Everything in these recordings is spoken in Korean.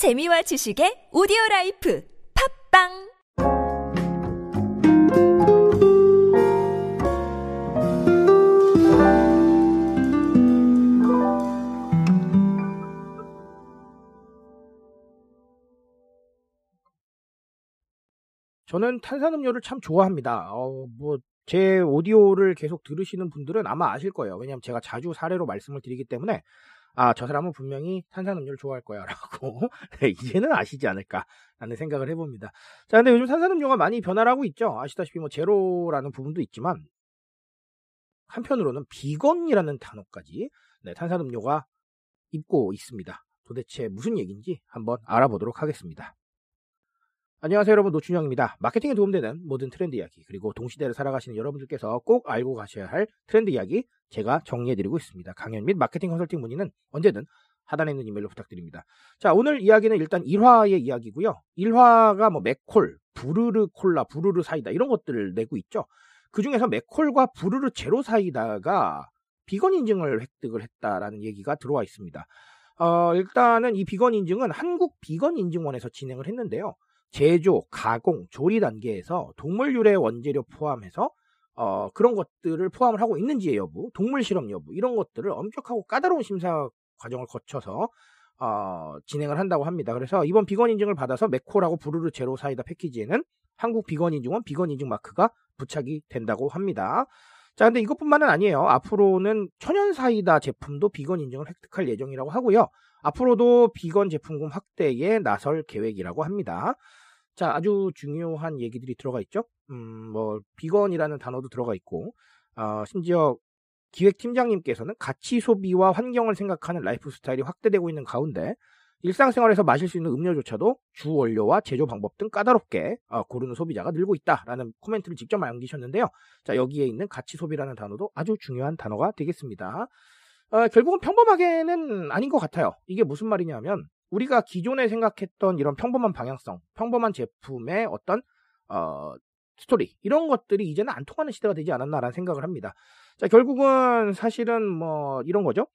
재미와 지식의 오디오 라이프 팟빵 저는 탄산음료를 참 좋아합니다. 어, 뭐, 제 오디오를 계속 들으시는 분들은 아마 아실 거예요. 왜냐면 제가 자주 사례로 말씀을 드리기 때문에, 아, 저 사람은 분명히 탄산음료를 좋아할 거야. 라고, 네, 이제는 아시지 않을까. 라는 생각을 해봅니다. 자, 근데 요즘 탄산음료가 많이 변화를 하고 있죠. 아시다시피 뭐, 제로라는 부분도 있지만, 한편으로는 비건이라는 단어까지, 네, 탄산음료가 입고 있습니다. 도대체 무슨 얘기인지 한번 알아보도록 하겠습니다. 안녕하세요 여러분 노준영입니다. 마케팅에 도움되는 모든 트렌드 이야기 그리고 동시대를 살아가시는 여러분들께서 꼭 알고 가셔야 할 트렌드 이야기 제가 정리해드리고 있습니다. 강연 및 마케팅 컨설팅 문의는 언제든 하단에 있는 이메일로 부탁드립니다. 자 오늘 이야기는 일단 1화의 이야기고요. 1화가 뭐 맥콜, 부르르 콜라, 부르르 사이다 이런 것들을 내고 있죠. 그 중에서 맥콜과 부르르 제로 사이다가 비건 인증을 획득을 했다라는 얘기가 들어와 있습니다. 어, 일단은 이 비건 인증은 한국 비건 인증원에서 진행을 했는데요. 제조, 가공, 조리 단계에서 동물 유래 원재료 포함해서 어, 그런 것들을 포함을 하고 있는지의 여부, 동물 실험 여부 이런 것들을 엄격하고 까다로운 심사 과정을 거쳐서 어, 진행을 한다고 합니다. 그래서 이번 비건 인증을 받아서 메코라고 부르르 제로 사이다 패키지에는 한국 비건 인증원 비건 인증 마크가 부착이 된다고 합니다. 자, 근데 이것뿐만은 아니에요. 앞으로는 천연 사이다 제품도 비건 인증을 획득할 예정이라고 하고요. 앞으로도 비건 제품군 확대에 나설 계획이라고 합니다. 자, 아주 중요한 얘기들이 들어가 있죠. 음, 뭐 비건이라는 단어도 들어가 있고, 어, 심지어 기획 팀장님께서는 가치 소비와 환경을 생각하는 라이프 스타일이 확대되고 있는 가운데 일상생활에서 마실 수 있는 음료조차도 주 원료와 제조 방법 등 까다롭게 어, 고르는 소비자가 늘고 있다라는 코멘트를 직접 남기셨는데요. 자, 여기에 있는 가치 소비라는 단어도 아주 중요한 단어가 되겠습니다. 어, 결국은 평범하게는 아닌 것 같아요. 이게 무슨 말이냐면 우리가 기존에 생각했던 이런 평범한 방향성, 평범한 제품의 어떤 어, 스토리 이런 것들이 이제는 안 통하는 시대가 되지 않았나라는 생각을 합니다. 자, 결국은 사실은 뭐 이런 거죠.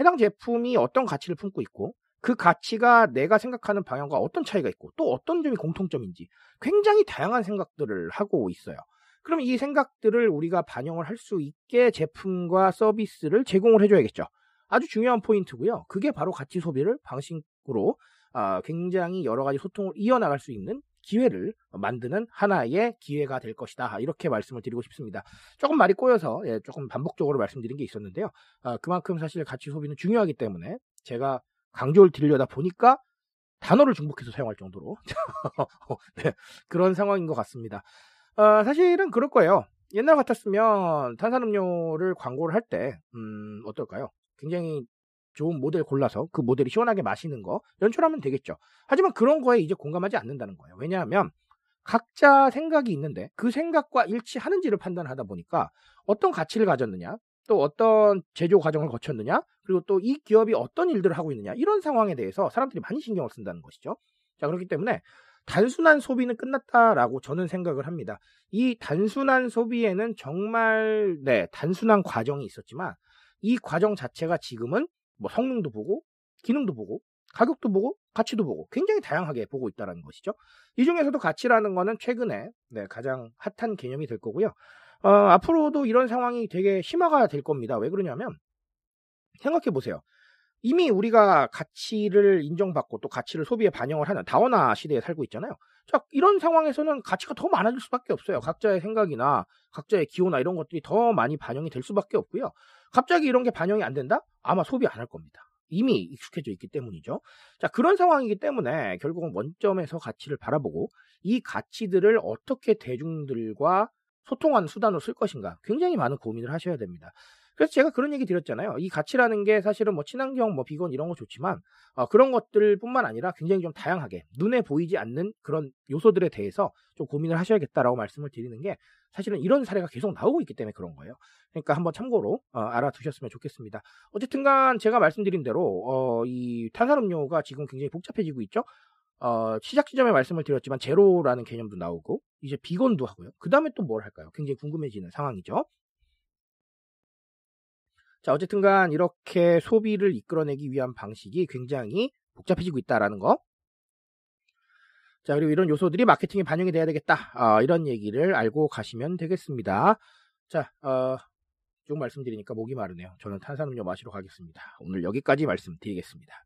해당 제품이 어떤 가치를 품고 있고 그 가치가 내가 생각하는 방향과 어떤 차이가 있고 또 어떤 점이 공통점인지 굉장히 다양한 생각들을 하고 있어요. 그럼 이 생각들을 우리가 반영을 할 수 있게 제품과 서비스를 제공을 해줘야겠죠. 아주 중요한 포인트고요. 그게 바로 가치 소비를 방식으로 아, 굉장히 여러 가지 소통을 이어나갈 수 있는 기회를 만드는 하나의 기회가 될 것이다. 이렇게 말씀을 드리고 싶습니다. 조금 말이 꼬여서 예, 조금 반복적으로 말씀드린 게 있었는데요. 아, 그만큼 사실 가치 소비는 중요하기 때문에 제가 강조를 드리려다 보니까 단어를 중복해서 사용할 정도로 네, 그런 상황인 것 같습니다. 어, 사실은 그럴 거예요. 옛날 같았으면 탄산음료를 광고를 할 때, 음, 어떨까요? 굉장히 좋은 모델 골라서 그 모델이 시원하게 마시는 거 연출하면 되겠죠. 하지만 그런 거에 이제 공감하지 않는다는 거예요. 왜냐하면 각자 생각이 있는데 그 생각과 일치하는지를 판단하다 보니까 어떤 가치를 가졌느냐, 또 어떤 제조 과정을 거쳤느냐, 그리고 또 이 기업이 어떤 일들을 하고 있느냐, 이런 상황에 대해서 사람들이 많이 신경을 쓴다는 것이죠. 자, 그렇기 때문에 단순한 소비는 끝났다라고 저는 생각을 합니다. 이 단순한 소비에는 정말, 네, 단순한 과정이 있었지만 이 과정 자체가 지금은 뭐 성능도 보고, 기능도 보고, 가격도 보고, 가치도 보고, 굉장히 다양하게 보고 있다는 것이죠. 이 중에서도 가치라는 거는 최근에 네, 가장 핫한 개념이 될 거고요. 어, 앞으로도 이런 상황이 되게 심화가 될 겁니다. 왜 그러냐면, 생각해 보세요. 이미 우리가 가치를 인정받고 또 가치를 소비에 반영을 하는 다원화 시대에 살고 있잖아요. 자, 이런 상황에서는 가치가 더 많아질 수밖에 없어요. 각자의 생각이나 각자의 기호나 이런 것들이 더 많이 반영이 될 수밖에 없고요. 갑자기 이런 게 반영이 안 된다? 아마 소비 안 할 겁니다. 이미 익숙해져 있기 때문이죠. 자, 그런 상황이기 때문에 결국은 원점에서 가치를 바라보고 이 가치들을 어떻게 대중들과 소통하는 수단으로 쓸 것인가 굉장히 많은 고민을 하셔야 됩니다. 그래서 제가 그런 얘기 드렸잖아요. 이 가치라는 게 사실은 뭐 친환경, 뭐 비건 이런 거 좋지만 어, 그런 것들뿐만 아니라 굉장히 좀 다양하게 눈에 보이지 않는 그런 요소들에 대해서 좀 고민을 하셔야겠다라고 말씀을 드리는 게 사실은 이런 사례가 계속 나오고 있기 때문에 그런 거예요. 그러니까 한번 참고로 어, 알아두셨으면 좋겠습니다. 어쨌든간 제가 말씀드린 대로 어, 이 탄산음료가 지금 굉장히 복잡해지고 있죠. 어, 시작 지점에 말씀을 드렸지만 제로라는 개념도 나오고 이제 비건도 하고요. 그 다음에 또 뭘 할까요? 굉장히 궁금해지는 상황이죠. 자, 어쨌든 간 이렇게 소비를 이끌어내기 위한 방식이 굉장히 복잡해지고 있다라는 거. 자, 그리고 이런 요소들이 마케팅에 반영이 돼야 되겠다. 어, 이런 얘기를 알고 가시면 되겠습니다. 자, 어, 쭉 말씀드리니까 목이 마르네요. 저는 탄산음료 마시러 가겠습니다. 오늘 여기까지 말씀드리겠습니다.